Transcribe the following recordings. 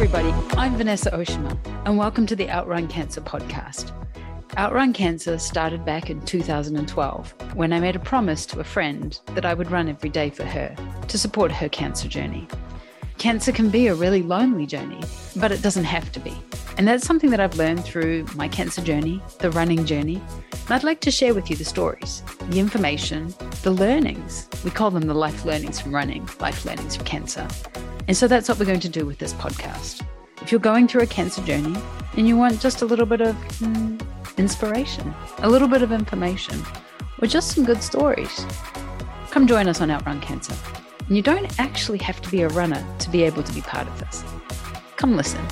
everybody. I'm Vanessa Oshima, and welcome to the Outrun Cancer podcast. Outrun Cancer started back in 2012 when I made a promise to a friend that I would run every day for her to support her cancer journey. Cancer can be a really lonely journey, but it doesn't have to be. And that's something that I've learned through my cancer journey, the running journey. And I'd like to share with you the stories, the information, the learnings. We call them the life learnings from running, life learnings from cancer. And so that's what we're going to do with this podcast. If you're going through a cancer journey and you want just a little bit of mm, inspiration, a little bit of information, or just some good stories, come join us on Outrun Cancer. And you don't actually have to be a runner to be able to be part of this. Come listen.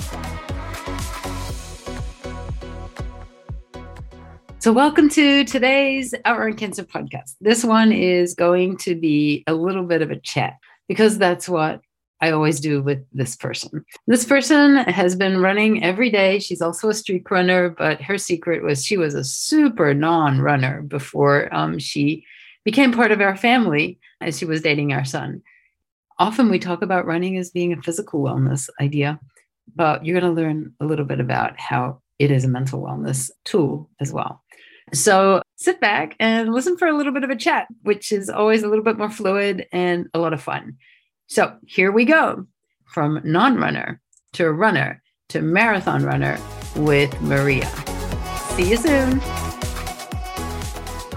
So, welcome to today's Outrun Cancer podcast. This one is going to be a little bit of a chat because that's what I always do with this person. This person has been running every day. She's also a streak runner, but her secret was she was a super non runner before um, she became part of our family as she was dating our son. Often we talk about running as being a physical wellness idea, but you're going to learn a little bit about how it is a mental wellness tool as well. So sit back and listen for a little bit of a chat, which is always a little bit more fluid and a lot of fun. So here we go from non runner to runner to marathon runner with Maria. See you soon.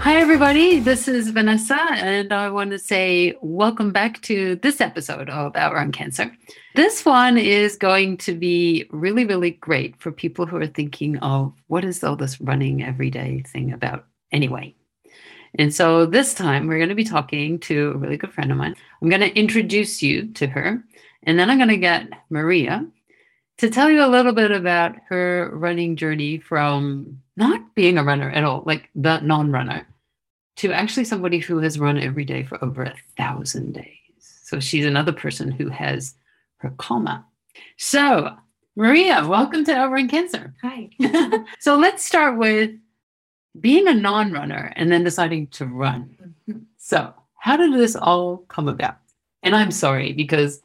Hi, everybody. This is Vanessa, and I want to say welcome back to this episode of Outrun Cancer. This one is going to be really, really great for people who are thinking of what is all this running everyday thing about anyway? And so this time we're going to be talking to a really good friend of mine. I'm going to introduce you to her, and then I'm going to get Maria to tell you a little bit about her running journey from not being a runner at all, like the non runner, to actually somebody who has run every day for over a thousand days. So she's another person who has her comma. So, Maria, welcome to Outrun Cancer. Hi. so let's start with being a non runner and then deciding to run. Mm-hmm. So, how did this all come about? And I'm sorry because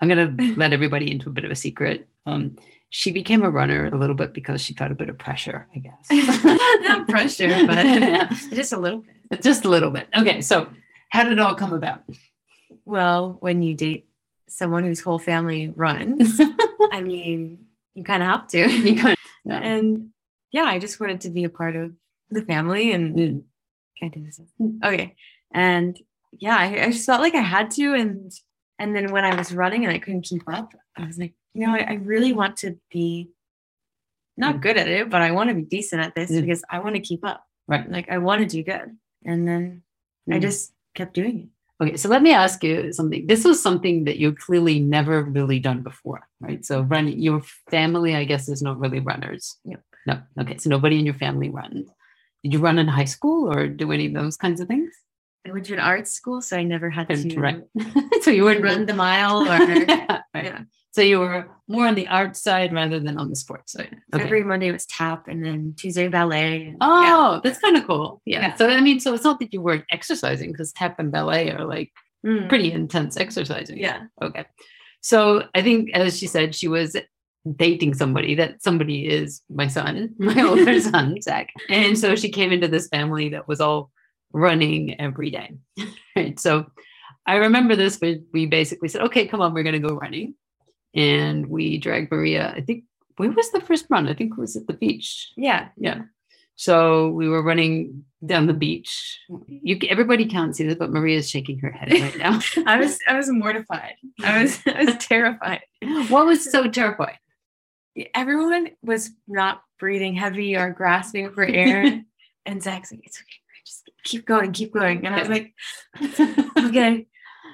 I'm going to let everybody into a bit of a secret. Um, she became a runner a little bit because she felt a bit of pressure, I guess. Not pressure, but just a little bit. Just a little bit. Okay, so how did it all come about? Well, when you date someone whose whole family runs, I mean, you kind of have to. You kind yeah. And yeah, I just wanted to be a part of the family and mm. can I do this? Okay. And yeah, I, I, just felt like I had to. And and then when I was running and I couldn't keep up, I was like, you know, I, I really want to be not good at it, but I want to be decent at this mm. because I want to keep up. Right. Like I want to do good. And then I mm. just kept doing it. Okay, so let me ask you something. This was something that you clearly never really done before, right? So running your family, I guess, is not really runners. Yep. No. Okay, so nobody in your family runs. Did you run in high school or do any of those kinds of things? I went to an art school, so I never had to right. so you wouldn't run the mile or yeah, right. yeah. So you were more on the art side rather than on the sports side. Okay. Every Monday was tap and then Tuesday ballet. oh, yeah. that's kind of cool. Yeah. yeah. So I mean, so it's not that you weren't exercising because tap and ballet are like mm. pretty intense exercising. Yeah. Okay. So I think as she said, she was dating somebody that somebody is my son, my older son, Zach. And so she came into this family that was all running every day. right. So I remember this, but we basically said, okay, come on, we're going to go running. And we dragged Maria, I think, where was the first run? I think it was at the beach. Yeah. Yeah. So we were running down the beach. You, everybody can't see this, but Maria's shaking her head right now. I was, I was mortified. I was, I was terrified. What was so terrifying? Everyone was not breathing heavy or grasping for air. and Zach's like, it's okay, just keep going, keep going. And I was like, okay,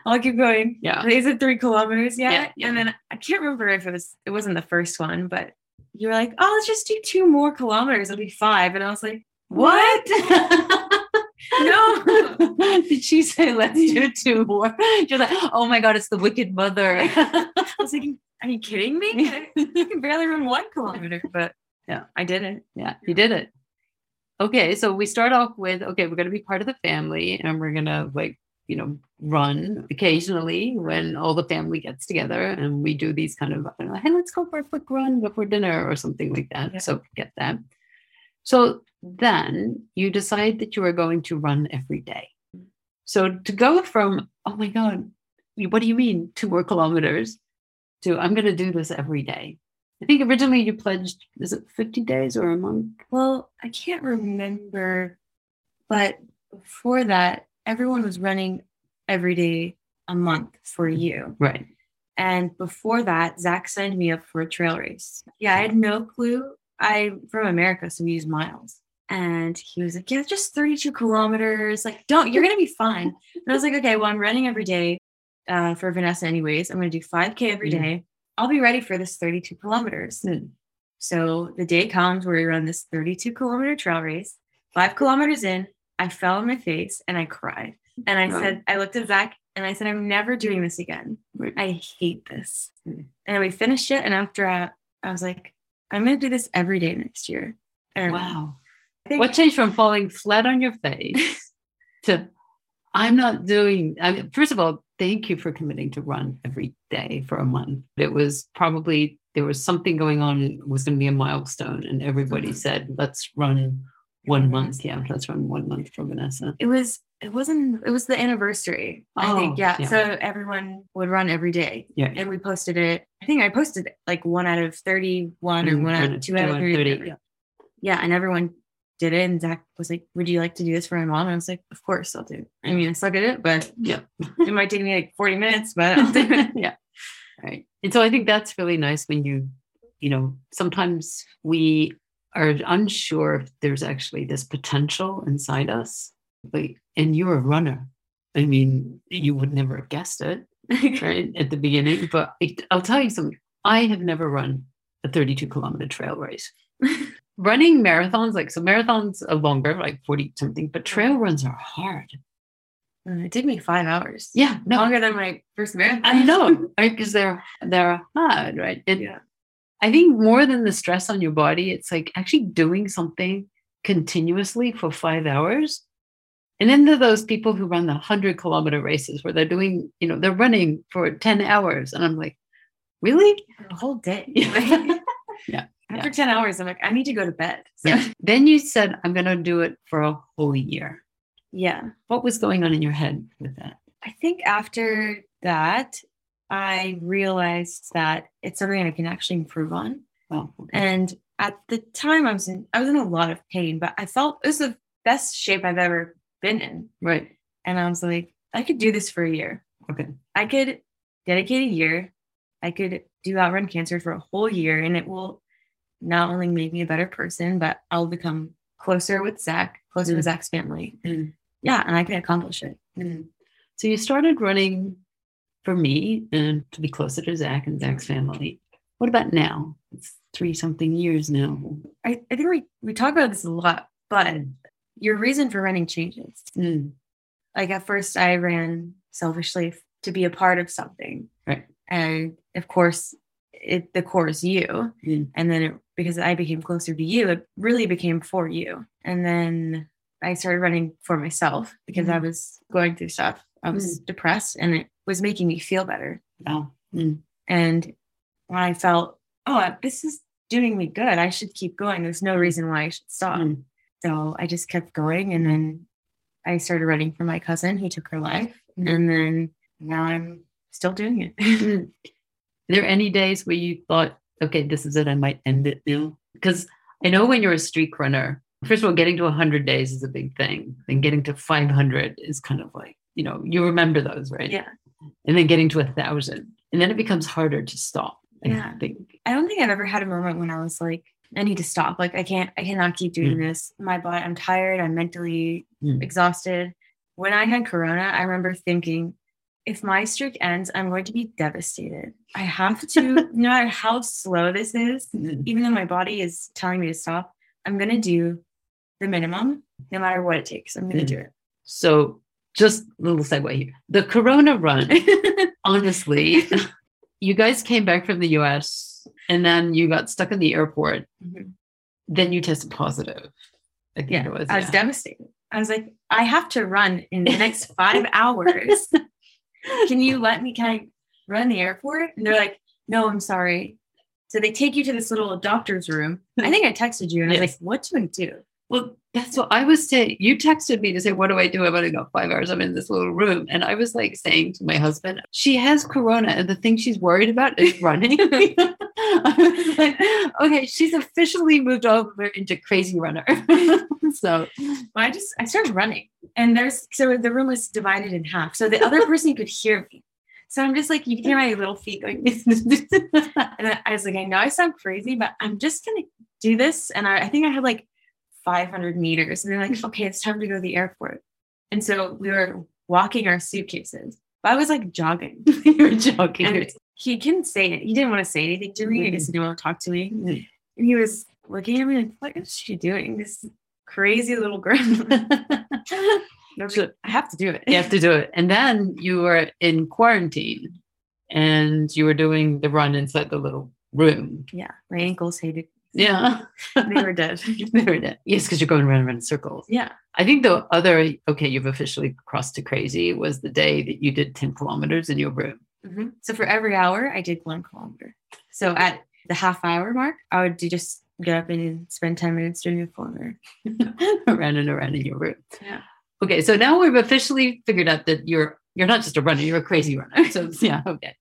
I'll keep going. Yeah. Is it three kilometers yet? Yeah, yeah. And then I can't remember if it was, it wasn't the first one, but you were like, oh, let's just do two more kilometers. It'll be five. And I was like, what? no. Did she say, let's do two more? You're like, oh my God, it's the wicked mother. I was like, are you kidding me? I can barely run one kilometer, but yeah, I did it. Yeah, you did it. Okay, so we start off with okay, we're going to be part of the family and we're going to like you know, run occasionally when all the family gets together and we do these kind of, know, hey, let's go for a quick run before dinner or something like that. Yeah. So get that. So then you decide that you are going to run every day. So to go from, oh my God, what do you mean two more kilometers to I'm going to do this every day? I think originally you pledged, is it 50 days or a month? Well, I can't remember, but before that, everyone was running every day a month for you. Right. And before that, Zach signed me up for a trail race. Yeah, I had no clue. I'm from America, so we use miles. And he was like, Yeah, just 32 kilometers. Like, don't, you're going to be fine. And I was like, Okay, well, I'm running every day uh, for Vanessa, anyways. I'm going to do 5K every Mm. I'll be ready for this 32 kilometers. Mm. So the day comes where we run this 32 kilometer trail race. Five kilometers in, I fell on my face and I cried. And I Wow. said, I looked at Zach and I said, I'm never doing this again. I hate this. Mm. And we finished it. And after I, I was like, I'm going to do this every day next year. And Wow. I think- What changed from falling flat on your face to I'm not doing I mean, first of all, thank you for committing to run every day for a month. It was probably there was something going on, it was going to be a milestone, and everybody Mhm. said, let's run one month. Yeah, let's run one month for Vanessa. it was, it wasn't, it was the anniversary. I Oh, think. Yeah. yeah. So everyone would run every day. Yeah. And we posted it. I think I posted like one out of 31 or Mm, one out of two out of 30, 30. yeah. yeah, and everyone did it. And Zach was like, Would you like to do this for my mom? And I was like, Of course I'll do it. I mean, I suck at it, but Yeah. it might take me like 40 minutes, but I'll do it. yeah. Right. And so I think that's really nice when you, you know, sometimes we are unsure if there's actually this potential inside us. But and you're a runner. I mean, you would never have guessed it, right? At the beginning. But I'll tell you something. I have never run a 32 kilometer trail race. Running marathons, like so marathons are longer, like 40 something, but trail runs are hard. Uh, it took me five hours. Yeah. No, Longer than my first marathon. I know, right? Because they're they're hard, right? And Yeah. I think more than the stress on your body, it's like actually doing something continuously for five hours. And then there are those people who run the hundred kilometer races where they're doing, you know, they're running for 10 hours. And I'm like, really? A whole day. Yeah. Yeah. After 10 hours, I'm like, I need to go to bed. So, Yeah. Then you said, I'm going to do it for a whole year. yeah. What was going on in your head with that? I think after that, I realized that it's something I can actually improve on. Oh, well, And at the time, I was in I was in a lot of pain, but I felt it was the best shape I've ever been in. right. And I was like, I could do this for a year. Okay. I could dedicate a year. I could do outrun cancer for a whole year, and it will not only make me a better person, but I'll become closer with Zach, closer Mm. with Zach's family. Mm. Yeah, and I can accomplish it. So you started running for me and to be closer to Zach and Zach's family. What about now? It's three something years now. I, I think we, we talk about this a lot, but your reason for running changes. Mm, Like at first, I ran selfishly to be a part of something. Right. And of course, it the core is you. Mm. And then it, because I became closer to you, it really became for you. And then I started running for myself because I was going through stuff. I was depressed and it was making me feel better. Wow. Mm, And I felt, oh, this is doing me good. I should keep going. There's no reason why I should stop. mm, So I just kept going. And then I started running for my cousin who took her life. And then now I'm still doing it. mm. Are there any days where you thought, okay, this is it, I might end it now? Because I know when you're a streak runner, first of all, getting to 100 days is a big thing. And getting to 500 is kind of like, you know, you remember those, right? yeah. And then getting to a thousand. And then it becomes harder to stop. I Yeah. think. I don't think I've ever had a moment when I was like, I need to stop. Like I can't, I cannot keep doing Mm. this. My body, I'm tired. I'm mentally Mm. exhausted. When I had Corona, I remember thinking, if my streak ends, I'm going to be devastated. I have to, no matter how slow this is, Mm. even though my body is telling me to stop, I'm going to do the minimum, no matter what it takes. I'm going to do it. So just a little segue here. The Corona run, honestly, you guys came back from the US and then you got stuck in the airport. Mhm. Then you tested positive. I think yeah, it was. I was yeah. devastated. I was like, I have to run in the next five hours. Can you let me, can I run the airport? And they're like, no, I'm sorry. So they take you to this little doctor's room. I think I texted you and I was like, what do I do? Well, that's what I was saying. You texted me to say, What do I do? I'm going to go five hours. I'm in this little room. And I was like saying to my husband, She has corona. And the thing she's worried about is running. Like, Okay, she's officially moved over into crazy runner. so, Well, I just I started running, and there's so the room was divided in half, so the other person could hear me. So I'm just like, you can hear my little feet going, and I, was like, I know I sound crazy, but I'm just gonna do this. And I, I think I had like 500 meters, and they're like, okay, it's time to go to the airport. And so we were walking our suitcases, but I was like jogging. you're jogging. And he couldn't say it. He didn't want to say anything to me. I guess he didn't want to talk to me. Mhm. And he was looking at me like, what is she doing? This crazy little girl. I have to do it. you have to do it. And then you were in quarantine and you were doing the run inside the little room. Yeah. My ankles hated. Yeah. They were dead. They were dead. Yes, because you're going around and around in circles. yeah. I think the other, okay, you've officially crossed to crazy was the day that you did 10 kilometers in your room. Mhm. So for every hour, I did one kilometer. So at the half hour mark, I would just get up and spend 10 minutes doing a kilometer. around and around in your room. Yeah. Okay, so now we've officially figured out that you're you're not just a runner, you're a crazy runner. So yeah, okay.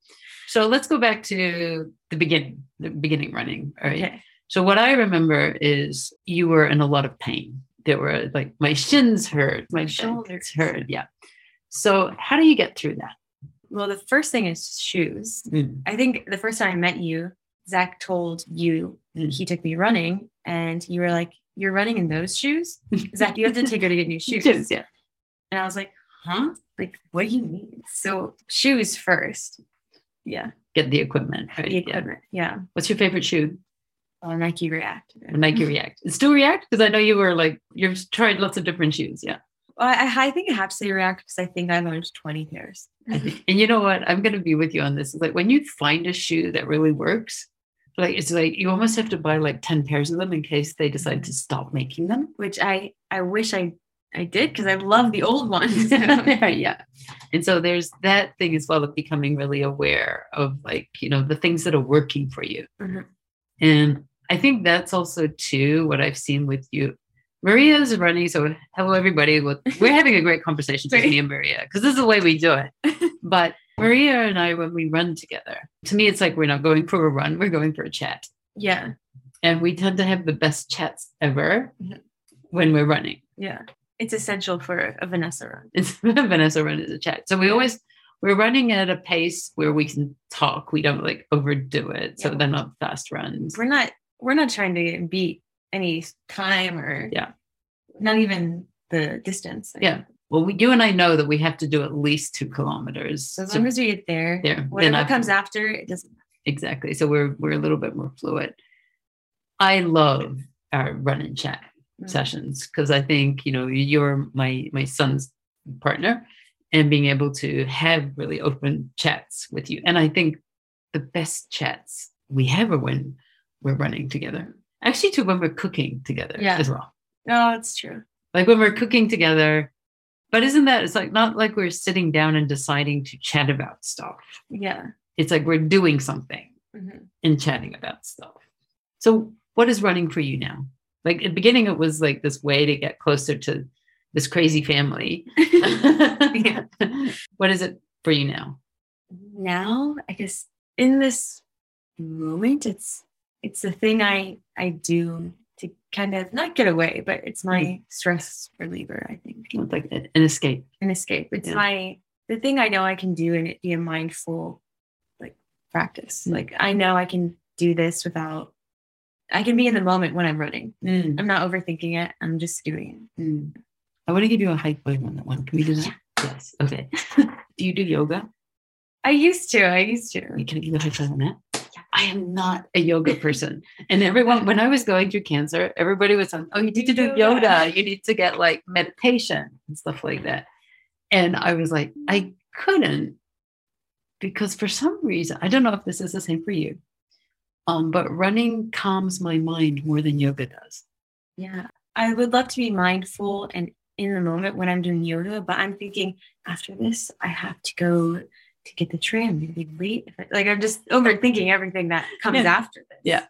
So let's go back to the beginning, the beginning running. All right. Okay. So what I remember is you were in a lot of pain. There were like my shins hurt, my shoulders hurt. Yeah. So how do you get through that? Well, the first thing is shoes. I think the first time I met you, Zach told you Mm. he took me running, and you were like, "You're running in those shoes, Zach. You have to take her to get new shoes." Yeah. And I was like, "Huh? Like, what do you mean?" So shoes first. Yeah, Get the equipment. Right? the Yeah. equipment. Yeah, What's your favorite shoe? Uh, Nike React. Nike React. Still React? Because I know you were like you've tried lots of different shoes. Yeah. Well, I, I think I have to say React because I think I've owned 20 pairs. And you know what? I'm going to be with you on this. It's like when you find a shoe that really works, like it's like you almost have to buy like 10 pairs of them in case they decide to stop making them. which I I wish I I did because I love the old ones. yeah. And so there's that thing as well of becoming really aware of like, you know, the things that are working for you. Mhm. And I think that's also too what I've seen with you. Maria's running. So hello everybody. We're having a great conversation with me and Maria because this is the way we do it. But Maria and I, when we run together, to me, it's like we're not going for a run, we're going for a chat. yeah, And we tend to have the best chats ever Mhm. when we're running. yeah. It's essential for a Vanessa run. It's Vanessa run is a chat. So we always we're running at a pace where we can talk. We don't like overdo it. So Yeah. they're not fast runs. We're not we're not trying to beat any time or Yeah. not even the distance. Yeah. Well, we, you and I know that we have to do at least two kilometers. So as So long as we get there, there, whatever I- comes after, it doesn't. exactly. So we're we're a little bit more fluid. I love our run and chat Mm. sessions because I think you know you're my my son's partner, and being able to have really open chats with you. And I think the best chats we have are when we're running together. Actually, too, when we're cooking together Yeah. as well. No, it's true. Like when we're cooking together. But isn't that it's like not like we're sitting down and deciding to chat about stuff. Yeah. It's like we're doing something Mhm. and chatting about stuff. So, what is running for you now? Like at the beginning, it was like this way to get closer to this crazy family. Yeah. What is it for you now? Now, I guess in this moment, it's it's the thing I I do to kind of not get away, but it's my Mm. stress reliever. I think It's like an escape. an escape. It's Yeah. my the thing I know I can do and it be a mindful like practice. Mm. Like I know I can do this without I can be in the moment when I'm running. Mm, I'm not overthinking it. I'm just doing mm. I want to give you a high five on that one. Can we do that? Yes. Okay. do you do yoga? I used to. I used to. Can I give you a high five on that? I am not a yoga person. And everyone, when I was going through cancer, everybody was on, oh, you need to do Yoga. You need to get like meditation and stuff like that. And I was like, I couldn't because for some reason, I don't know if this is the same for you, um, but running calms my mind more than yoga does. Yeah. I would love to be mindful and in the moment when I'm doing yoga, but I'm thinking after this, I have to go to get the. I'm gonna be late. Like I'm just overthinking everything that comes Yeah. after this. Yeah.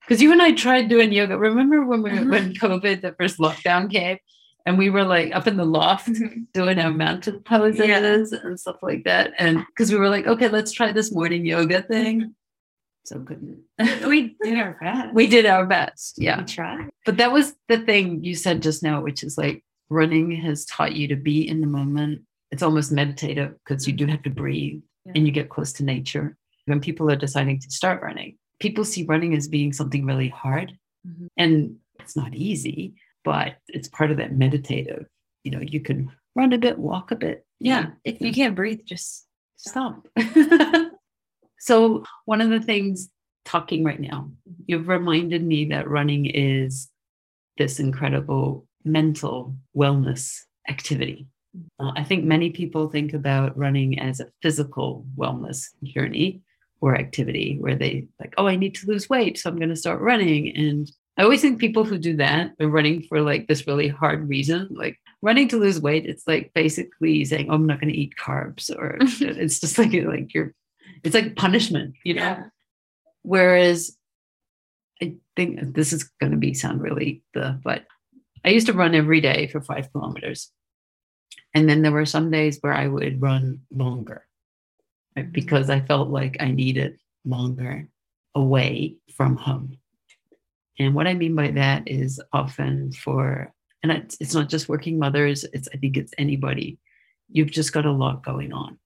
Because you and I tried doing yoga. Remember when we when mm-hmm. COVID, the first lockdown came, and we were like up in the loft mm-hmm. doing our mountain poses Yeah. and stuff like that. And because we were like, okay, let's try this morning yoga mm-hmm. thing. So couldn't. we did our best. We did our best. Yeah. we tried. But that was the thing you said just now, which is like running has taught you to be in the moment. It's almost meditative because you do have to breathe and you get close to nature. When people are deciding to start running, people see running as being something really hard. Mhm. And it's not easy, but it's part of that meditative. You know, you can run a bit, walk a bit. Yeah. If you can't breathe, just stop. so, one of the things talking right now, you've reminded me that running is this incredible mental wellness activity. Uh, I think many people think about running as a physical wellness journey or activity where they like, oh, I need to lose weight, so I'm going to start running. And I always think people who do that are running for like this really hard reason. Like running to lose weight, it's like basically saying, oh, I'm not going to eat carbs, or it's just like like you're, it's like punishment, you know. Yeah. Whereas I think this is going to be sound really the, but I used to run every day for five kilometers. And then there were some days where I would run longer right, mm-hmm. because I felt like I needed longer away from home. And what I mean by that is often for, and it's, it's not just working mothers, it's, I think it's anybody. You've just got a lot going on.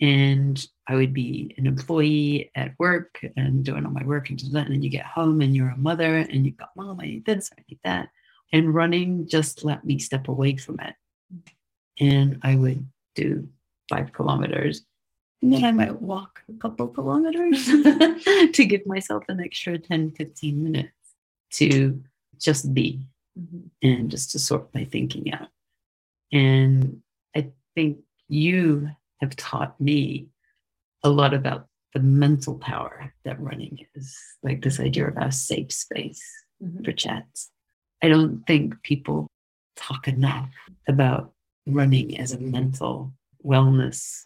And I would be an employee at work and doing all my work and that. And then you get home and you're a mother and you've got mom, I need this, I need that. And running just let me step away from it. Mm-hmm. And I would do five kilometers. And then I might walk a couple kilometers to give myself an extra 10, 15 minutes to just be mm-hmm. and just to sort my thinking out. And I think you have taught me a lot about the mental power that running is like this idea of a safe space mm-hmm. for chats. I don't think people talk enough about running as a mental wellness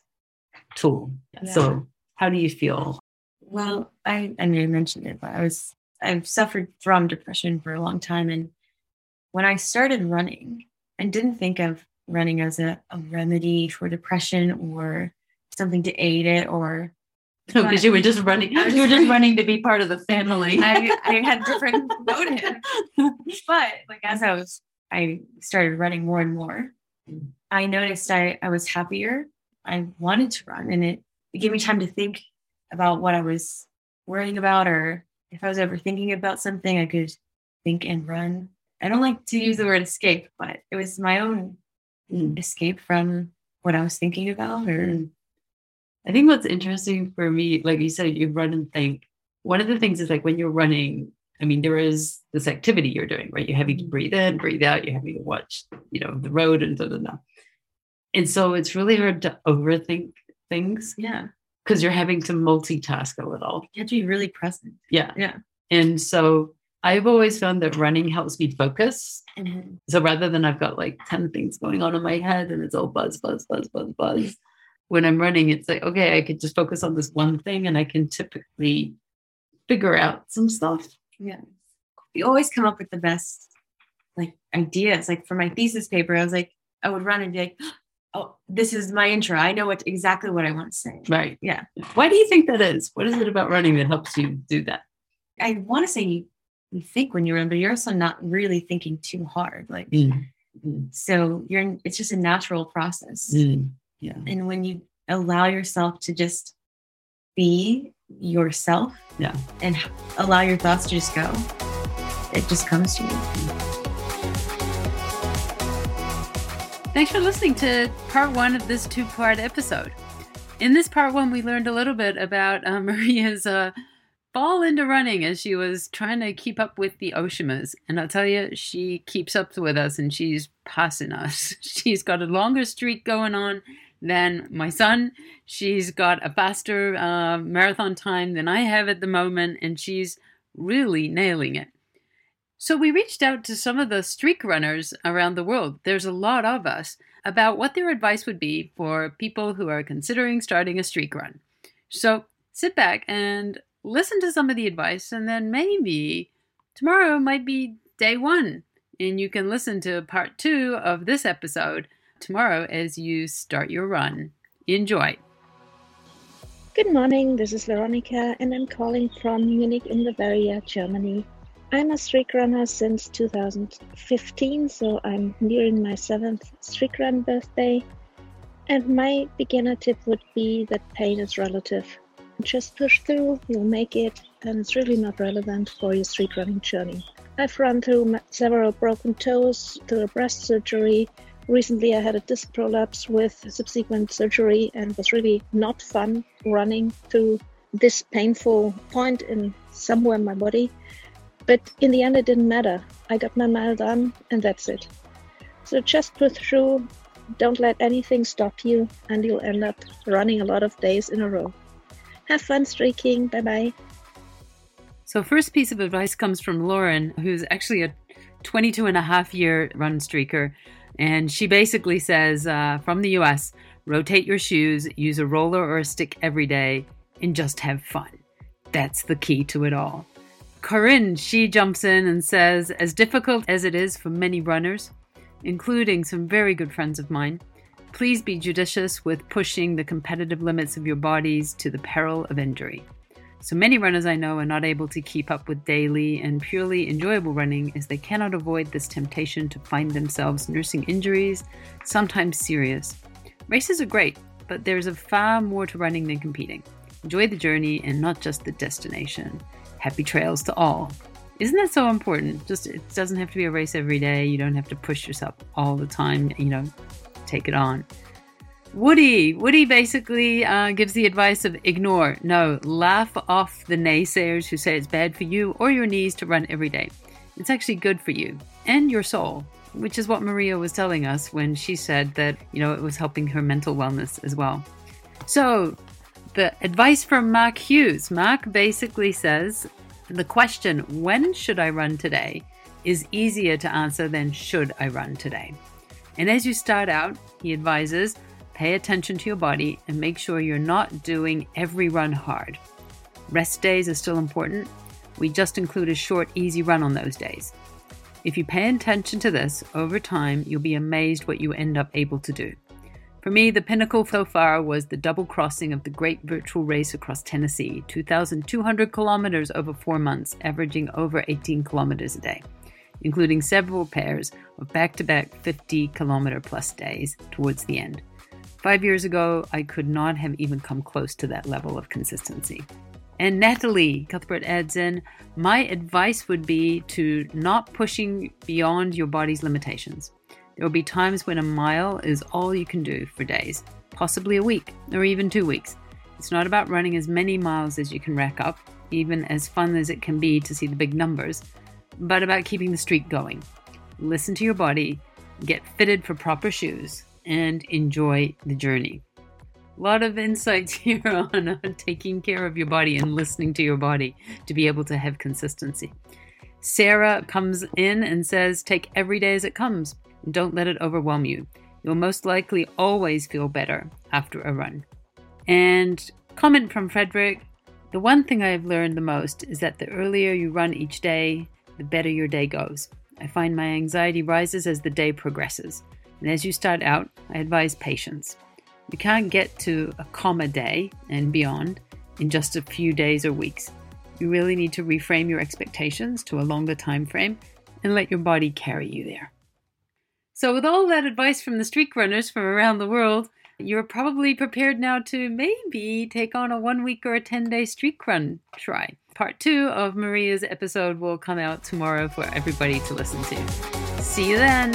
tool. Yeah. So, how do you feel? Well, I I know you mentioned it, but I was I've suffered from depression for a long time, and when I started running, I didn't think of running as a, a remedy for depression or something to aid it, or Because you were just running, I was you were just running- running to be part of the family. I I had different motives. But like as I was, I started running more and more. I noticed I I was happier. I wanted to run, and it, it gave me time to think about what I was worrying about, or if I was ever thinking about something, I could think and run. I don't like to use the word escape, but it was my own Mm. escape from what I was thinking about. Or Mm. I think what's interesting for me, like you said, you run and think. One of the things is like when you're running, I mean, there is this activity you're doing, right? You're having to breathe in, breathe out, you're having to watch, you know, the road and da da da. And so it's really hard to overthink things yeah, because you're having to multitask a little. you have to be really present. Yeah. Yeah. And so I've always found that running helps me focus. And So rather than I've got like 10 things going on in my head and it's all buzz, buzz, buzz, buzz, buzz. When I'm running, it's like, okay, I could just focus on this one thing and I can typically figure out some stuff. Yeah. You always come up with the best like ideas. Like for my thesis paper, I was like, I would run and be like, oh, this is my intro. I know what exactly what I want to say. Right. Yeah. Why do you think that is? What is it about running that helps you do that? I want to say you, you think when you run, but you're also not really thinking too hard. Like Mm, so you're it's just a natural process. mm. Yeah. And when you allow yourself to just be yourself Yeah. and allow your thoughts to just go, it just comes to you. Thanks for listening to part one of this two part episode. In this part one, we learned a little bit about uh, Maria's uh, fall into running as she was trying to keep up with the Oshimas. And I'll tell you, she keeps up with us and she's passing us. She's got a longer streak going on than my son. She's got a faster uh, marathon time than I have at the moment, and she's really nailing it. So we reached out to some of the streak runners around the world. There's a lot of us about what their advice would be for people who are considering starting a streak run. So sit back and listen to some of the advice, and then maybe tomorrow might be day one, and you can listen to part two of this episode tomorrow as you start your run. Enjoy. Good morning, this is Veronica, and I'm calling from Munich in Bavaria, Germany. I'm a streak runner since 2015, so I'm nearing my seventh streak run birthday. And my beginner tip would be that pain is relative. Just push through, you'll make it, and it's really not relevant for your streak running journey. I've run through several broken toes, through a breast surgery. Recently, I had a disc prolapse with subsequent surgery, and was really not fun running through this painful point in somewhere in my body. But in the end, it didn't matter. I got my mile done, and that's it. So just push through, don't let anything stop you, and you'll end up running a lot of days in a row. Have fun streaking. Bye bye. So, first piece of advice comes from Lauren, who's actually a 22 and a half year run streaker. And she basically says uh, from the US rotate your shoes, use a roller or a stick every day, and just have fun. That's the key to it all. Corinne, she jumps in and says, as difficult as it is for many runners, including some very good friends of mine, please be judicious with pushing the competitive limits of your bodies to the peril of injury. So many runners I know are not able to keep up with daily and purely enjoyable running as they cannot avoid this temptation to find themselves nursing injuries, sometimes serious. Races are great, but there's a far more to running than competing. Enjoy the journey and not just the destination. Happy trails to all. Isn't that so important? Just it doesn't have to be a race every day. You don't have to push yourself all the time, you know, take it on. Woody, Woody basically uh, gives the advice of ignore, no, laugh off the naysayers who say it's bad for you or your knees to run every day. It's actually good for you and your soul, which is what Maria was telling us when she said that, you know, it was helping her mental wellness as well. So, the advice from Mark Hughes. Mark basically says the question, when should I run today, is easier to answer than should I run today. And as you start out, he advises pay attention to your body and make sure you're not doing every run hard. Rest days are still important. We just include a short, easy run on those days. If you pay attention to this over time, you'll be amazed what you end up able to do. For me, the pinnacle so far was the double crossing of the great virtual race across Tennessee, 2,200 kilometers over four months, averaging over 18 kilometers a day, including several pairs of back to back 50 kilometer plus days towards the end. Five years ago, I could not have even come close to that level of consistency. And Natalie Cuthbert adds in, my advice would be to not pushing beyond your body's limitations. There will be times when a mile is all you can do for days, possibly a week, or even two weeks. It's not about running as many miles as you can rack up, even as fun as it can be to see the big numbers, but about keeping the streak going. Listen to your body, get fitted for proper shoes, and enjoy the journey. A lot of insights here on uh, taking care of your body and listening to your body to be able to have consistency. Sarah comes in and says, Take every day as it comes. Don't let it overwhelm you. You'll most likely always feel better after a run. And comment from Frederick The one thing I've learned the most is that the earlier you run each day, the better your day goes. I find my anxiety rises as the day progresses. And as you start out, I advise patience. You can't get to a comma day and beyond in just a few days or weeks. You really need to reframe your expectations to a longer time frame and let your body carry you there. So, with all that advice from the streak runners from around the world, you're probably prepared now to maybe take on a one week or a 10 day streak run try. Part two of Maria's episode will come out tomorrow for everybody to listen to. See you then!